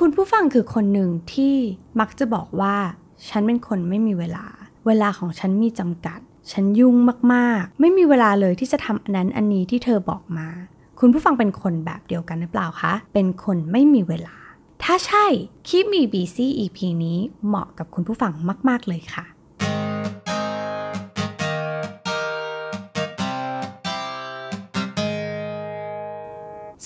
คุณผู้ฟังคือคนหนึ่งที่มักจะบอกว่า ฉันเป็นคนไม่มีเวลา เวลาของฉันมีจำกัด ฉันยุ่งมากๆ ไม่มีเวลาเลยที่จะทำอันนั้นอันนี้ที่เธอบอกมา คุณผู้ฟังเป็นคนแบบเดียวกันหรือเปล่าคะ เป็นคนไม่มีเวลา ถ้าใช่คลิปมี BC EP นี้เหมาะกับคุณผู้ฟังมาก ๆเลยค่ะ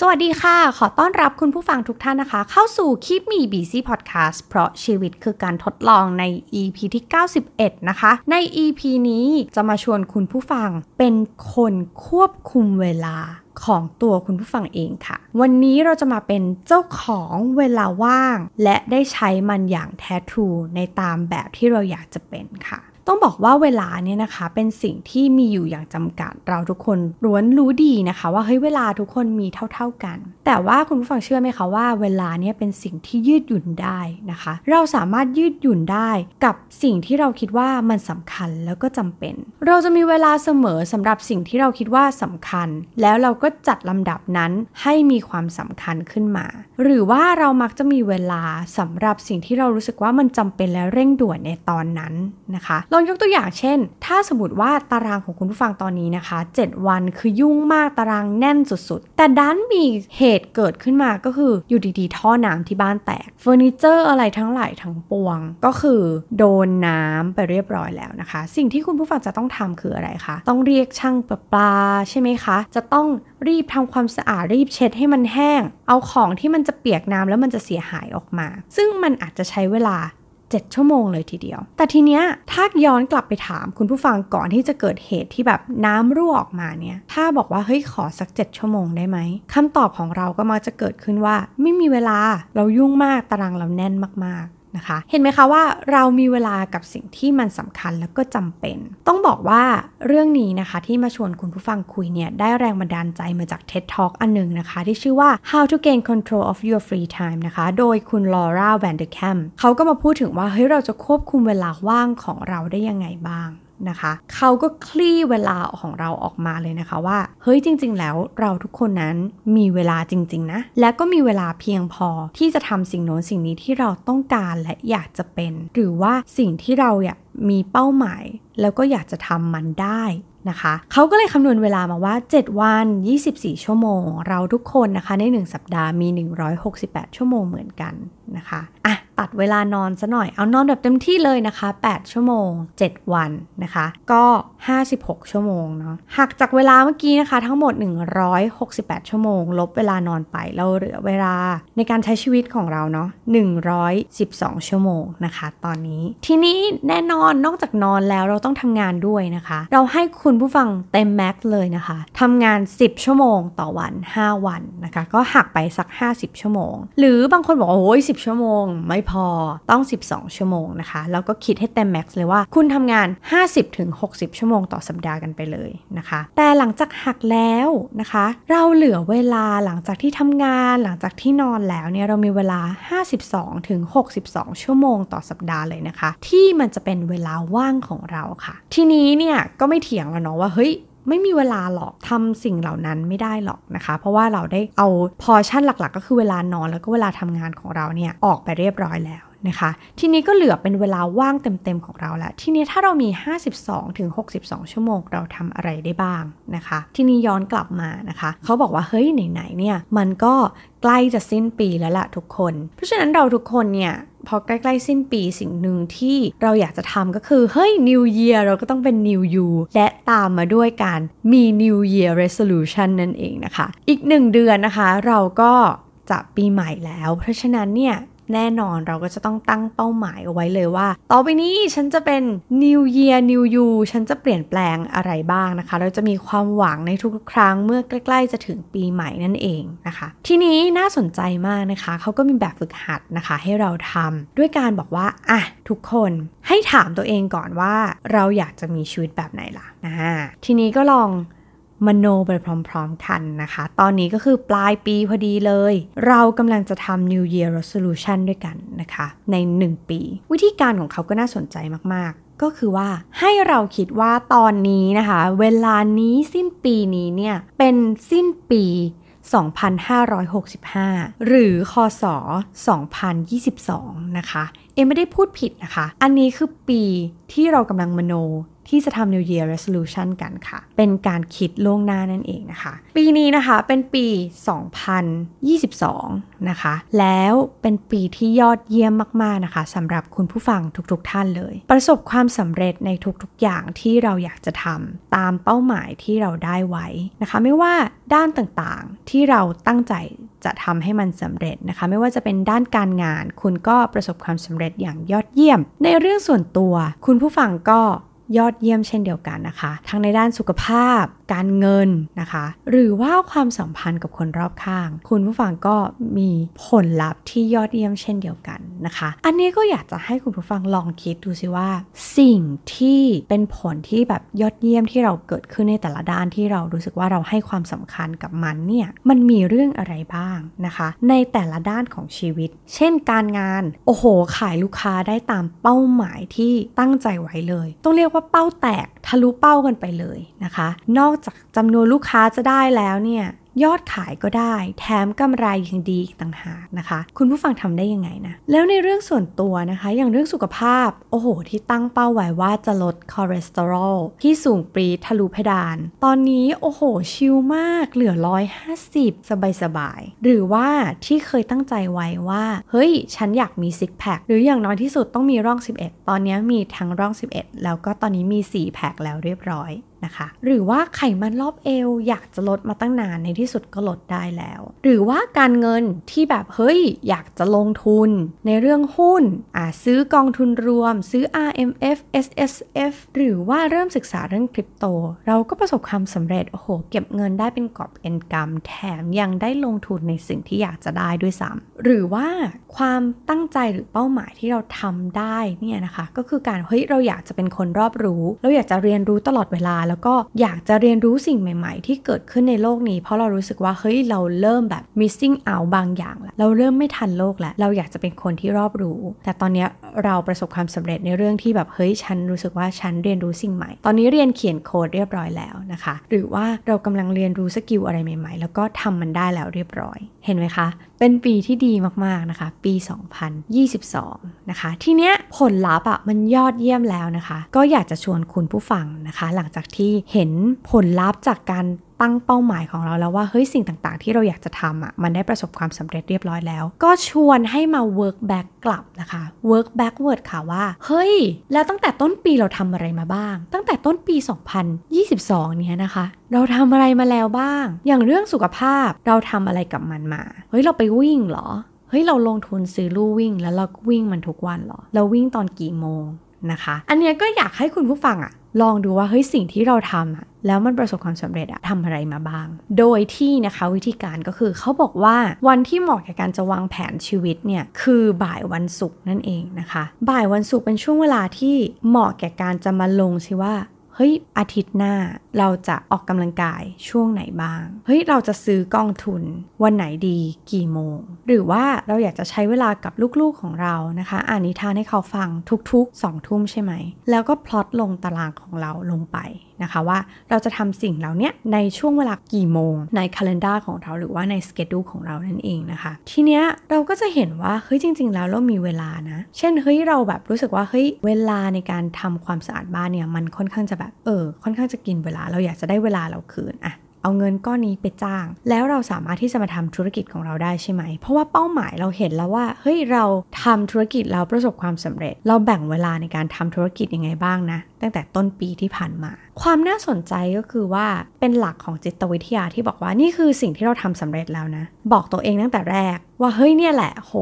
สวัสดีค่ะ ขอต้อนรับคุณผู้ฟังทุกท่านนะคะ เข้าสู่คลิปมี BC Podcast เพราะชีวิตคือการทดลองใน EP ที่ 91 นะคะ ใน EP นี้จะมาชวนคุณผู้ฟังเป็นคนควบคุมเวลาของตัวคุณผู้ฟังเองค่ะ วันนี้เราจะมาเป็นเจ้าของเวลาว่าง และได้ใช้มันอย่างแท้ทรูในตามแบบที่เราอยากจะเป็นค่ะ ต้องบอกว่าเวลาเนี่ยนะคะเป็นสิ่งที่มีอยู่อย่างจำกัด เราทุกคนล้วนรู้ดีนะคะ ว่าเฮ้ยเวลาทุกคนมีเท่า ๆกัน แต่ว่าคุณผู้ฟังเชื่อไหมคะว่าเวลาเนี่ยเป็นสิ่งที่ยืดหยุ่นได้นะคะ เราสามารถยืดหยุ่นได้กับสิ่งที่เราคิดว่ามันสำคัญแล้วก็จำเป็น เราจะมีเวลาเสมอสำหรับสิ่งที่เราคิดว่าสำคัญ แล้วเราก็จัดลำดับนั้นให้มีความสำคัญขึ้นมา หรือว่าเรามักจะมีเวลาสำหรับสิ่งที่เรารู้สึกว่ามันจำเป็นและเร่งด่วนในตอนนั้นนะคะลองยกตัวอย่างเช่น ถ้าสมมติว่าตารางของคุณผู้ฟังตอนนี้นะคะ 7 วันคือยุ่งมากตารางแน่นสุดๆ แต่ดันมีเหตุเกิดขึ้นมาก็คืออยู่ดีๆ ท่อน้ำที่บ้านแตกเฟอร์นิเจอร์อะไรทั้งหลายทั้งปวง ก็คือโดนน้ำไปเรียบร้อยแล้วนะคะ สิ่งที่คุณผู้ฟังจะต้องทำคืออะไรคะ ต้องเรียกช่างประปาใช่ไหมคะ จะต้องรีบทำความสะอาดรีบเช็ดให้มันแห้ง เอาของที่มันจะเปียกน้ำแล้วมันจะเสียหายออกมา ซึ่งมันอาจจะใช้เวลา 7 ชั่วโมงเลยทีเดียว แต่ทีเนี้ยถ้าย้อนกลับไปถามคุณผู้ฟังก่อนที่จะเกิดเหตุที่แบบน้ำรั่วออกมาเนี่ย ถ้าบอกว่าเฮ้ยขอสัก 7 ชั่วโมงได้ไหมคำตอบของเราก็มักจะเกิดขึ้นว่า ไม่มีเวลาเรายุ่งมากตารางเราแน่นมากๆ นะคะ เห็นไหมคะว่าเรามีเวลากับสิ่งที่มันสำคัญแล้วก็จำเป็น ต้องบอกว่าเรื่องนี้นะคะที่มาชวนคุณผู้ฟังคุยเนี่ยได้แรงบันดาลใจมาจาก TED Talk อันหนึ่งนะคะ ที่ชื่อว่า How to Gain Control of Your Free Time นะคะ โดยคุณ Laura Vanderkam เขาก็มาพูดถึงว่าเฮ้ยเราจะควบคุมเวลาว่างของเราได้ยังไงบ้าง นะคะเขาก็คลี่เวลาของเราออกมาเลยนะคะว่า เฮ้ยจริง ๆ แล้วเราทุกคนนั้นมีเวลาจริง ๆ นะ และก็มีเวลาเพียงพอที่จะทำสิ่งโน้นสิ่งนี้ที่เราต้องการและอยากจะเป็น หรือว่าสิ่งที่เราอยากมีเป้าหมาย แล้วก็อยากจะทำมันได้นะคะเขาก็เลยคำนวณเวลามาว่า 7 วัน 24 ชั่วโมง เราทุกคนนะคะใน 1 สัปดาห์มี 168 ชั่วโมงเหมือนกันนะคะอะ ตัดเวลานอนซะหน่อย เอานอนแบบเต็มที่เลยนะคะ 8 ชั่วโมง 7 วันนะคะ ก็ 56 ชั่วโมงเนาะหักจากเวลาเมื่อกี้นะคะ ทั้งหมด 168 ชั่วโมง ลบเวลานอนไปเราเหลือเวลาในการใช้ชีวิตของเราเนาะ112 ชั่วโมงนะคะ ตอนนี้ทีนี้แน่นอนนอกจากนอนแล้วเราต้องทำงานด้วยนะคะ เราให้คุณผู้ฟังเต็มแม็กซ์เลยนะคะทำงาน 10 ชั่วโมงต่อวัน 5 วันนะคะ ก็หักไปสัก 50 ชั่วโมง หรือบางคนบอกโอ้ย10 ชั่วโมงไม่พอต้อง 12 ชั่วโมงนะคะ แล้วก็คิดให้เต็มแม็กซ์เลยว่าคุณทำงาน 50-60 ชั่วโมงต่อสัปดาห์กันไปเลยนะคะ แต่หลังจากหักแล้วนะคะ เราเหลือเวลาหลังจากที่ทำงานหลังจากที่นอนแล้วเนี่ยเรามีเวลา 52-62 ชั่วโมงต่อสัปดาห์เลยนะคะ ที่มันจะเป็นเวลาว่างของเราค่ะ ทีนี้เนี่ยก็ไม่เถียงแล้วเนาะว่าเฮ้ย ไม่มีเวลาหรอกทำสิ่งเหล่านั้นไม่ได้หรอกนะคะ เพราะว่าเราได้เอาพอชั่นหลักๆ ก็คือเวลานอนแล้วก็เวลาทำงานของเราเนี่ยออกไปเรียบร้อยแล้ว นะคะ ทีนี้ก็เหลือเป็นเวลาว่างเต็มๆของเราแล้วทีนี้ถ้าเรามี 52ถึง62 ชั่วโมงเราทำอะไรได้บ้างนะคะ ทีนี้ย้อนกลับมานะคะ เขาบอกว่าเฮ้ยไหนๆเนี่ยมันก็ใกล้จะสิ้นปีแล้วล่ะทุกคน เพราะฉะนั้นเราทุกคนเนี่ยพอใกล้ๆสิ้นปีสิ่งหนึ่งที่เราอยากจะทำก็คือ เฮ้ย New Year เราก็ต้องเป็น New You และตามมาด้วยการมี New Year Resolution นั่นเองนะคะ อีกหนึ่งเดือนนะคะ เราก็จะปีใหม่แล้ว เพราะฉะนั้นเนี่ย แน่นอนเราก็จะต้องตั้งเป้าหมายเอาไว้เลยว่า ต่อไปนี้ฉันจะเป็น New Year New You ฉันจะเปลี่ยนแปลงอะไรบ้างนะคะ เราจะมีความหวังในทุกๆครั้งเมื่อใกล้ ๆ จะถึงปีใหม่นั่นเองนะคะ ทีนี้น่าสนใจมากนะคะ เขาก็มีแบบฝึกหัดนะคะ ให้เราทำด้วยการบอกว่าอะทุกคนให้ถามตัวเองก่อนว่า เราอยากจะมีชีวิตแบบไหนล่ะนะทีนี้ก็ลอง มโนไปพร้อมๆกันนะคะ ตอนนี้ก็คือปลายปีพอดีเลย เรากำลังจะทำ New Year Resolution ด้วยกันนะคะ ใน 1 ปี วิธีการของเขาก็น่าสนใจมากๆก็คือว่าให้เราคิดว่าตอนนี้นะคะ เวลานี้สิ้นปีนี้เนี่ย เป็นสิ้นปี 2565 หรือคศ 2022 นะคะ เอ็มไม่ได้พูดผิดนะคะ อันนี้คือปีที่เรากำลังมโน ที่จะทำ New Year Resolution กันค่ะ เป็นการคิดล่วงหน้านั่นเองนะคะ ปีนี้นะคะเป็นปี 2022 นะคะ แล้วเป็นปีที่ยอดเยี่ยมมาก ๆ นะคะสำหรับคุณผู้ฟังทุกๆท่านเลย ประสบความสำเร็จในทุกๆ อย่างที่เราอยากจะทำตามเป้าหมายที่เราได้ไว้นะคะ ไม่ว่าด้านต่างๆที่เราตั้งใจจะทำให้มันสำเร็จนะคะ ไม่ว่าจะเป็นด้านการงาน คุณก็ประสบความสำเร็จอย่างยอดเยี่ยม ในเรื่องส่วนตัว คุณผู้ฟังก็ ยอดเยี่ยมเช่นเดียวกันนะคะ ทั้งในด้านสุขภาพ การเงินนะคะ หรือว่าความสัมพันธ์กับคนรอบข้าง คุณผู้ฟังก็มีผลลัพธ์ที่ยอดเยี่ยมเช่นเดียวกันนะคะ อันนี้ก็อยากจะให้คุณผู้ฟังลองคิดดูสิว่า สิ่งที่เป็นผลที่แบบยอดเยี่ยมที่เราเกิดขึ้นในแต่ละด้านที่เรารู้สึกว่าเราให้ความสำคัญกับมันเนี่ยมันมีเรื่องอะไรบ้างนะคะ ในแต่ละด้านของชีวิต เช่น การงานโอ้โห ขายลูกค้าได้ตามเป้าหมายที่ตั้งใจไว้เลย ต้องเรียกว่าเป้าแตกทะลุเป้ากันไปเลยนะคะ นอกจากจำนวนลูกค้าจะได้แล้วเนี่ยยอดขายก็ได้ แถมกำไรยังดีอีกต่างหากนะคะ คุณผู้ฟังทำได้ยังไงนะ แล้วในเรื่องส่วนตัวนะคะ อย่างเรื่องสุขภาพ โอ้โห ที่ตั้งเป้าไว้ว่าจะลดคอเลสเตอรอลที่สูงปรีทะลุเพดาน ตอนนี้โอ้โห ชิลมากเหลือ 150 สบายสบาย หรือว่าที่เคยตั้งใจไว้ว่า เฮ้ย ฉันอยากมีซิกแพคหรืออย่างน้อยที่สุดต้องมีร่อง 11 ตอนนี้มีทั้งร่อง 11 แล้วก็ตอนนี้มี 4 แพคแล้วเรียบร้อย นะคะ หรือว่าไขมันรอบเอวอยากจะลดมาตั้งนานในที่สุดก็ลดได้แล้ว หรือว่าการเงินที่แบบเฮ้ยอยากจะลงทุน ในเรื่องหุ้นอ่าซื้อกองทุนรวม ซื้อ RMF SSF หรือว่าเริ่มศึกษาเรื่องคริปโต เราก็ประสบความสำเร็จโอ้โหเก็บเงินได้เป็นกอบเอ็นกำแถมยังได้ลงทุนในสิ่งที่อยากจะได้ด้วยซ้ำหรือว่าความตั้งใจหรือเป้าหมายที่เราทำได้เนี่ยนะคะ ก็คือการเฮ้ยเราอยากจะเป็นคนรอบรู้ เราอยากจะเรียนรู้ตลอดเวลาแล้วก็อยากจะเรียนรู้สิ่งใหม่ๆ ที่เกิดขึ้นในโลกนี้ เพราะเรารู้สึกว่าเฮ้ยเราเริ่มแบบ missing out บางอย่างแล้วเราเริ่มไม่ทันโลกแล้วเราอยากจะเป็นคนที่รอบรู้ แต่ตอนนี้เราประสบความสำเร็จในเรื่องที่แบบเฮ้ยฉันรู้สึกว่าฉันเรียนรู้สิ่งใหม่ ตอนนี้เรียนเขียนโค้ดเรียบร้อยแล้วนะคะ หรือว่าเรากำลังเรียนรู้สกิลอะไรใหม่ ๆ แล้วก็ทำมันได้แล้วเรียบร้อยเห็นไหมคะ เป็นปีที่ดีมากๆนะคะ ปี 2022 นะคะ ทีเนี้ยผลลัพธ์อะมันยอดเยี่ยมแล้วนะคะ ก็อยากจะชวนคุณผู้ฟังนะคะ หลังจากที่เห็นผลลัพธ์จากการ ตั้งเป้าหมายของเราแล้วว่าเฮ้ยสิ่งต่างๆ ที่เราอยากจะทำอะมันได้ประสบความสำเร็จเรียบร้อยแล้ว ก็ชวนให้มา work back กลับนะคะ work backward ค่ะว่า เฮ้ย แล้วตั้งแต่ต้นปีเราทำอะไรมาบ้าง ตั้งแต่ต้นปี 2022 เนี้ยนะคะ เราทำอะไรมาแล้วบ้าง อย่างเรื่องสุขภาพเราทำอะไรกับมันมา เฮ้ยเราไปวิ่งเหรอเฮ้ยเราลงทุนซื้อลู่วิ่ง แล้วเราวิ่งมันทุกวันเหรอ เราวิ่งตอนกี่โมง นะคะ อันเนี้ยก็อยากให้คุณผู้ฟังอะลองดูว่าเฮ้ยสิ่งที่เราทำอะแล้วมันประสบความสำเร็จอะทำอะไรมาบ้าง โดยที่นะคะวิธีการก็คือเขาบอกว่าวันที่เหมาะแก่การจะวางแผนชีวิตเนี่ยคือบ่ายวันศุกร์นั่นเองนะคะ บ่ายวันศุกร์เป็นช่วงเวลาที่เหมาะแก่การจะมาลงสิว่า ฮ้ยอาทิตย์หน้าเราจะออกกำลังกายช่วงไหนบ้าง เฮ้ยเราจะซื้อกองทุนวันไหนดีกี่โมง หรือว่าเราอยากจะใช้เวลากับลูกๆของเรานะคะ อ่านนิทานให้เขาฟังทุกๆ2ทุ่มใช่ไหม แล้วก็พลอตลงตารางของเราลงไป นะคะว่าเราจะทำสิ่งเหล่านี้ในช่วงเวลากี่โมง ในคัล endar ของเราหรือว่าในสเกจดูของเรานั่นเองนะคะ ทีเนี้ยเราก็จะเห็นว่าเฮ้ยจริง ๆ แล้วเรามีเวลานะ เช่นเฮ้ยเราแบบรู้สึกว่าเฮ้ยเวลาในการทำความสะอาดบ้านเนี่ยมันค่อนข้างจะแบบเออค่อนข้างจะกินเวลาเราอยากจะได้เวลาเราคืนอะเอาเงินก้อนนี้ไปจ้าง แล้วเราสามารถที่จะมาทำธุรกิจของเราได้ใช่ไหม เพราะว่าเป้าหมายเราเห็นแล้วว่า เฮ้ย เราทำธุรกิจเราประสบความสำเร็จ เราแบ่งเวลาในการทำธุรกิจยังไงบ้างนะ ตั้งแต่ต้นปีที่ผ่านมา ความน่าสนใจก็คือว่าเป็นหลักของจิตวิทยาที่บอกว่านี่คือสิ่งที่เราทำสำเร็จแล้วนะ บอกตัวเองตั้งแต่แรก ว่าเฮ้ยเนี่ยแหละ โห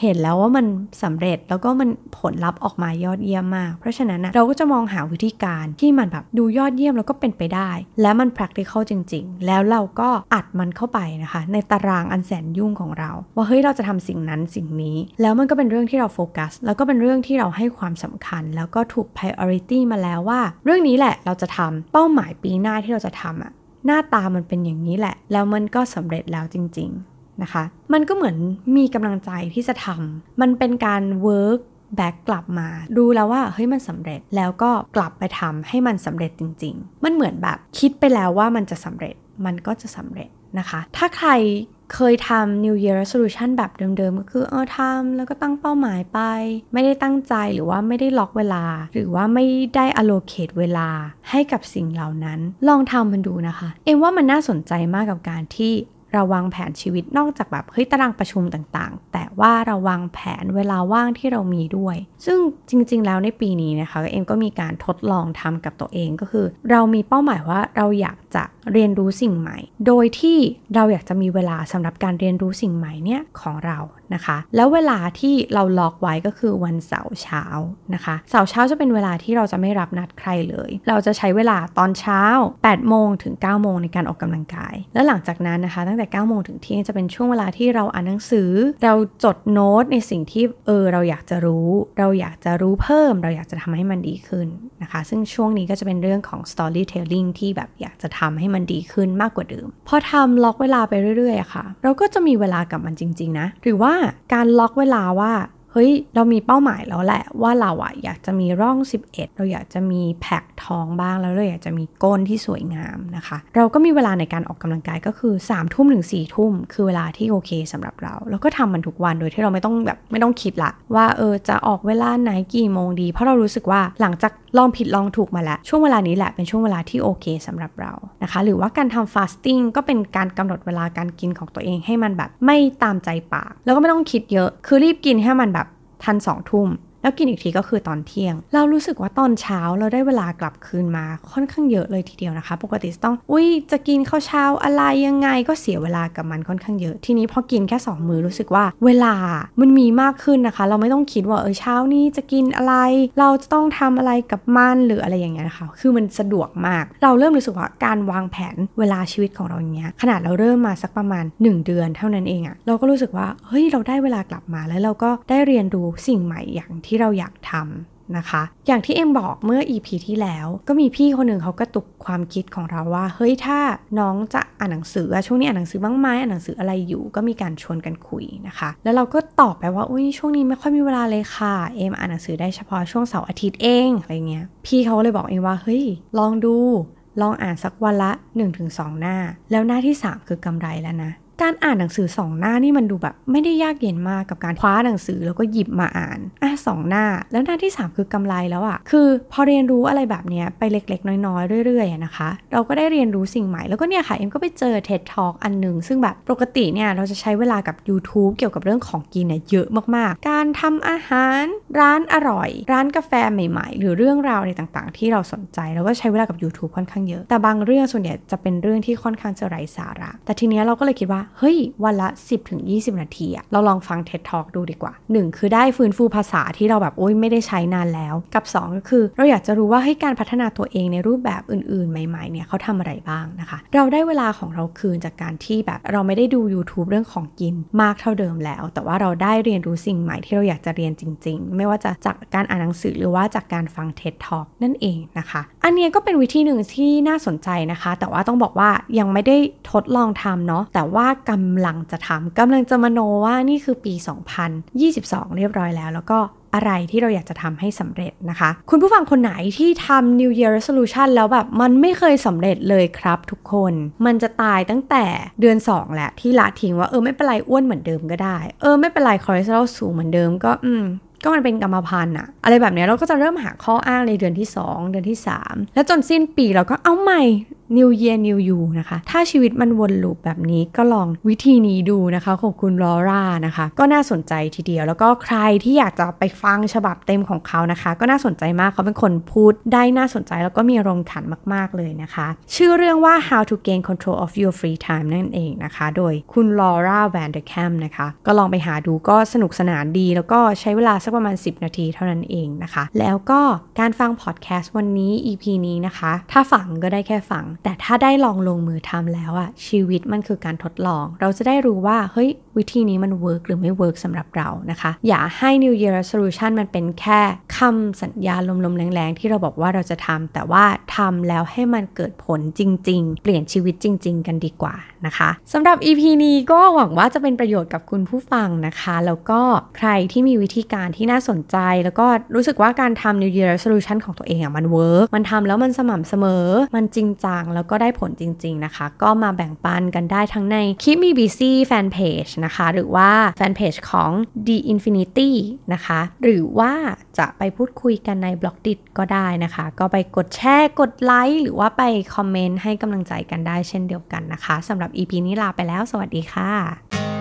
เห็นแล้วว่ามันสำเร็จแล้วก็มันผลลัพธ์ออกมายอดเยี่ยมมาก เพราะฉะนั้นนะเราก็จะมองหาวิธีการที่มันแบบดูยอดเยี่ยมแล้วก็เป็นไปได้ แล้วมัน practical จริง ๆ แล้วเราก็อัดมันเข้าไปนะคะ ในตารางอันแสนยุ่งของเรา ว่าเฮ้ยเราจะทำสิ่งนั้นสิ่งนี้ แล้วมันก็เป็นเรื่องที่เราโฟกัสแล้วก็เป็นเรื่องที่เราให้ความสำคัญ แล้วก็ถูก priority มาแล้วว่า เรื่องนี้แหละเราจะทำเป้าหมายปีหน้าที่เราจะทำอะหน้าตามันเป็นอย่างนี้แหละ แล้วมันก็สำเร็จแล้วจริง ๆนะคะ มันก็เหมือนมีกำลังใจที่จะทำมันเป็นการ work แบ็กกลับมาดูแล้วว่าเฮ้ยมันสำเร็จแล้วก็กลับไปทำให้มันสำเร็จจริง ๆ มันเหมือนแบบคิดไปแล้วว่ามันจะสำเร็จมันก็จะสำเร็จนะคะ ถ้าใคร เคยทำ New Year Resolution แบบเดิมๆ ก็คือเออทำแล้วก็ตั้งเป้าหมายไป ไม่ได้ตั้งใจหรือว่าไม่ได้ล็อกเวลา หรือว่าไม่ได้ allocate เวลาให้กับสิ่งเหล่านั้น ลองทำมันดูนะคะ เอ็มว่ามันน่าสนใจมากกับการที่เราวางแผนชีวิตนอกจากแบบเฮ้ยตารางประชุมต่างๆ แต่ว่าเราวางแผนเวลาว่างที่เรามีด้วย ซึ่งจริงๆแล้วในปีนี้นะคะเอ็มก็มีการทดลองทำกับตัวเองก็คือ เรามีเป้าหมายว่าเราอยากจะเรียนรู้สิ่งใหม่ โดยที่เราอยากจะมีเวลาสำหรับการเรียนรู้สิ่งใหม่เนี่ยของเรานะคะ แล้วเวลาที่เราล็อกไว้ก็คือวันเสาร์เช้านะคะเสาร์เช้าจะเป็นเวลาที่เราจะไม่รับนัดใครเลย เราจะใช้เวลาตอนเช้า 8 โมงถึง 9 โมงในการออกกำลังกาย แล้วหลังจากนั้นนะคะ ตั้งแต่ 9 โมงถึงเที่ยงจะเป็นช่วงเวลาที่เราอ่านหนังสือ เราจดโน้ตในสิ่งที่เออเราอยากจะรู้ เราอยากจะรู้เพิ่ม เราอยากจะทำให้มันดีขึ้นนะคะ ซึ่งช่วงนี้ก็จะเป็นเรื่องของ storytelling ที่แบบอยากจะทำให้มันดีขึ้นมากกว่าเดิม พอทำล็อกเวลาไปเรื่อยๆค่ะ เราก็จะมีเวลากับมันจริง ๆ นะ หรือว่าการล็อกเวลาว่าเฮ้ย เรามีเป้าหมายแล้วแหละว่าเราอะอยากจะมีร่อง 11 เราอยากจะมีแพ็คท้องบ้างแล้วเราอยากจะมีก้นที่สวยงามนะคะ เราก็มีเวลาในการออกกำลังกายก็คือ3ามทุ่มถึง4ี่ทุ่มคือเวลาที่โอเคสำหรับเรา แล้วก็ทำมันทุกวันโดยที่เราไม่ต้องแบบไม่ต้องคิดละว่าเออจะออกเวลาไหนกี่โมงดี เพราะเรารู้สึกว่าหลังจาก ลองผิดลองถูกมาแล้ว ช่วงเวลานี้แหละเป็นช่วงเวลาที่โอเคสำหรับเรานะคะ หรือว่าการทำฟาสติ้งก็เป็นการกำหนดเวลาการกินของตัวเองให้มันแบบไม่ตามใจปาก แล้วก็ไม่ต้องคิดเยอะ คือรีบกินให้มันแบบทันสองทุ่ม แล้วกินอีกทีก็คือตอนเที่ยง เรารู้สึกว่าตอนเช้าเราได้เวลากลับคืนมาค่อนข้างเยอะเลยทีเดียวนะคะ ปกติต้อง อุ้ยจะกินข้าวเช้าอะไรยังไงก็เสียเวลากับมันค่อนข้างเยอะ ทีนี้พอกินแค่ 2 มือรู้สึกว่า เวลามันมีมากขึ้นนะคะ เราไม่ต้องคิดว่าเออเช้านี้จะกินอะไร เราจะต้องทำอะไรกับมันหรืออะไรอย่างเงี้ยนะคะคือมันสะดวกมาก เราเริ่มรู้สึกว่าการวางแผนเวลาชีวิตของเราอย่างเงี้ยขนาดเราเริ่มมาสักประมาณ 1 เดือนเท่านั้นเองอะเราก็รู้สึกว่าเฮ้ยเราได้เวลากลับมาแล้วเราก็ได้เรียนรู้สิ่งใหม่อย่างที่ที่เราอยากทำนะคะ อย่างที่เอ็มบอกเมื่อ EP ที่แล้ว ก็มีพี่คนหนึ่งเขากระตุกความคิดของเราว่า เฮ้ยถ้าน้องจะอ่านหนังสือช่วงนี้อ่านหนังสือบ้างไหมอ่านหนังสืออะไรอยู่ก็มีการชวนกันคุยนะคะ แล้วเราก็ตอบไปว่าอุ้ยช่วงนี้ไม่ค่อยมีเวลาเลยค่ะเอ็มอ่านหนังสือได้เฉพาะช่วงเสาร์อาทิตย์เองอะไรเงี้ยพี่เขาเลยบอกเอ็มว่าเฮ้ยลองดูลองอ่านสักวันละ 1-2 หน้า แล้วหน้าที่ 3 คือกำไรแล้วนะ การอ่านหนังสือสองหน้านี่มันดูแบบ ไม่ได้ยากเย็นมากกับการคว้าหนังสือแล้วก็หยิบมาอ่านอะสองหน้า แล้วหน้าที่ 3 คือกำไรแล้วอะ่ะคือพอเรียนรู้อะไรแบบนี้ไปเล็กๆ น้อยๆ เรื่อยๆนะคะ เราก็ได้เรียนรู้สิ่งใหม่แล้วก็เนี่ยค่ะ เอ็มก็ไปเจอ TED Talk อันหนึ่งซึ่งแบบปกติเนี่ยเราจะใช้เวลากับ YouTube เกี่ยวกับเรื่องของกินเนี่ยเยอะมากๆ การทำอาหารร้านอร่อย ร้านกาแฟใหม่ๆ หรือเรื่องราวในต่างๆ ที่เราสนใจเราก็ใช้เวลากับ YouTube ค่อนข้างเยอะแต่บางเรื่องส่วนใหญ่จะเป็นเรื่องที่ค่อนข้างจะไร้สาระ แต่ทีเนี้ยเราก็เลยคิดว่าเฮ้ย วันละ 10-20 นาทีอะเราลองฟัง TED Talk ดูดีกว่า 1 คือได้ฟื้นฟูภาษาที่เราแบบโอ้ยไม่ได้ใช้นานแล้ว กับ 2 ก็คือเราอยากจะรู้ว่าให้การพัฒนาตัวเองในรูปแบบอื่นๆ ใหม่ ๆ เนี่ยเขาทำอะไรบ้างนะคะ เราได้เวลาของเราคืนจากการที่แบบเราไม่ได้ดู YouTube เรื่องของกินมากเท่าเดิมแล้ว แต่ว่าเราได้เรียนรู้สิ่งใหม่ที่เราอยากจะเรียนจริง ๆ ไม่ว่าจะจากการอ่านหนังสือหรือว่าจากการฟัง TED Talk นั่นเองนะคะ อันนี้ก็เป็นวิธีหนึ่งที่น่าสนใจนะคะ แต่ว่าต้องบอกว่ายังไม่ได้ทดลองทำเนาะแต่ว่ากำลังจะทำกำลังจะมโนว่านี่คือปี 2022 เรียบร้อยแล้ว แล้วก็อะไรที่เราอยากจะทำให้สำเร็จนะคะ คุณผู้ฟังคนไหนที่ทำ New Year Resolution แล้วแบบมันไม่เคยสำเร็จเลยครับทุกคน มันจะตายตั้งแต่เดือน 2 แหละที่ละทิ้งว่าเออไม่เป็นไรอ้วนเหมือนเดิมก็ได้ เออไม่เป็นไรคอเลสเตอรอลสูงเหมือนเดิมก็อืม ก็มันเป็นกรรมพันธุ์อะอะไรแบบนี้เราก็จะเริ่มหาข้ออ้างในเดือนที่ 2 เดือนที่ 3 แล้วจนสิ้นปีเราก็เอาใหม่ New Year New You นะคะ ถ้าชีวิตมันวนลูปแบบนี้ก็ลองวิธีนี้ดูนะคะของคุณลอร่านะคะ ก็น่าสนใจทีเดียว แล้วก็ใครที่อยากจะไปฟังฉบับเต็มของเขานะคะ ก็น่าสนใจมากเขาเป็นคนพูดได้น่าสนใจแล้วก็มีอารมณ์ขันมาก ๆ เลยนะคะ ชื่อเรื่องว่า How to Gain Control of Your Free Time นั่นเองนะคะ โดยคุณลอร่าแวนเดอร์แคมนะคะ ก็ลองไปหาดูก็สนุกสนานดี แล้วก็ใช้เวลาสักประมาณ 10 นาทีเท่านั้นเองนะคะ แล้วก็การฟังพอดแคสต์วันนี้ EP นี้นะคะ ถ้าฟังก็ได้แค่ฟัง แต่ถ้าได้ลองลงมือทำแล้วอะชีวิตมันคือการทดลอง เราจะได้รู้ว่า เฮ้ย วิธีนี้มัน work หรือไม่ work สำหรับเรานะคะ อย่าให้ New Year Resolution มันเป็นแค่คำสัญญาลมๆแล้งๆ ที่เราบอกว่าเราจะทำแต่ว่าทำแล้วให้มันเกิดผลจริง ๆ เปลี่ยนชีวิตจริง ๆ กันดีกว่านะคะสำหรับ EP นี้ก็หวังว่าจะเป็นประโยชน์กับคุณผู้ฟังนะคะ แล้วก็ใครที่มีวิธีการที่ที่น่าสนใจ แล้วก็รู้สึกว่าการทำ New Year Resolution ของตัวเองอะมัน work มันทำแล้วมันสม่ำเสมอ มันจริงจังแล้วก็ได้ผลจริง ๆ นะคะ ก็มาแบ่งปันกันได้ทั้งในคลิปมี BC Fan Page นะคะ หรือว่าแฟนเพจของ The Infinity นะคะ หรือว่าจะไปพูดคุยกันใน Blockdit ก็ได้นะคะ ก็ไปกดแชร์กดไลค์หรือว่าไปคอมเมนต์ให้กำลังใจกันได้เช่นเดียวกันนะคะสำหรับ EP นี้ลาไปแล้ว สวัสดีค่ะ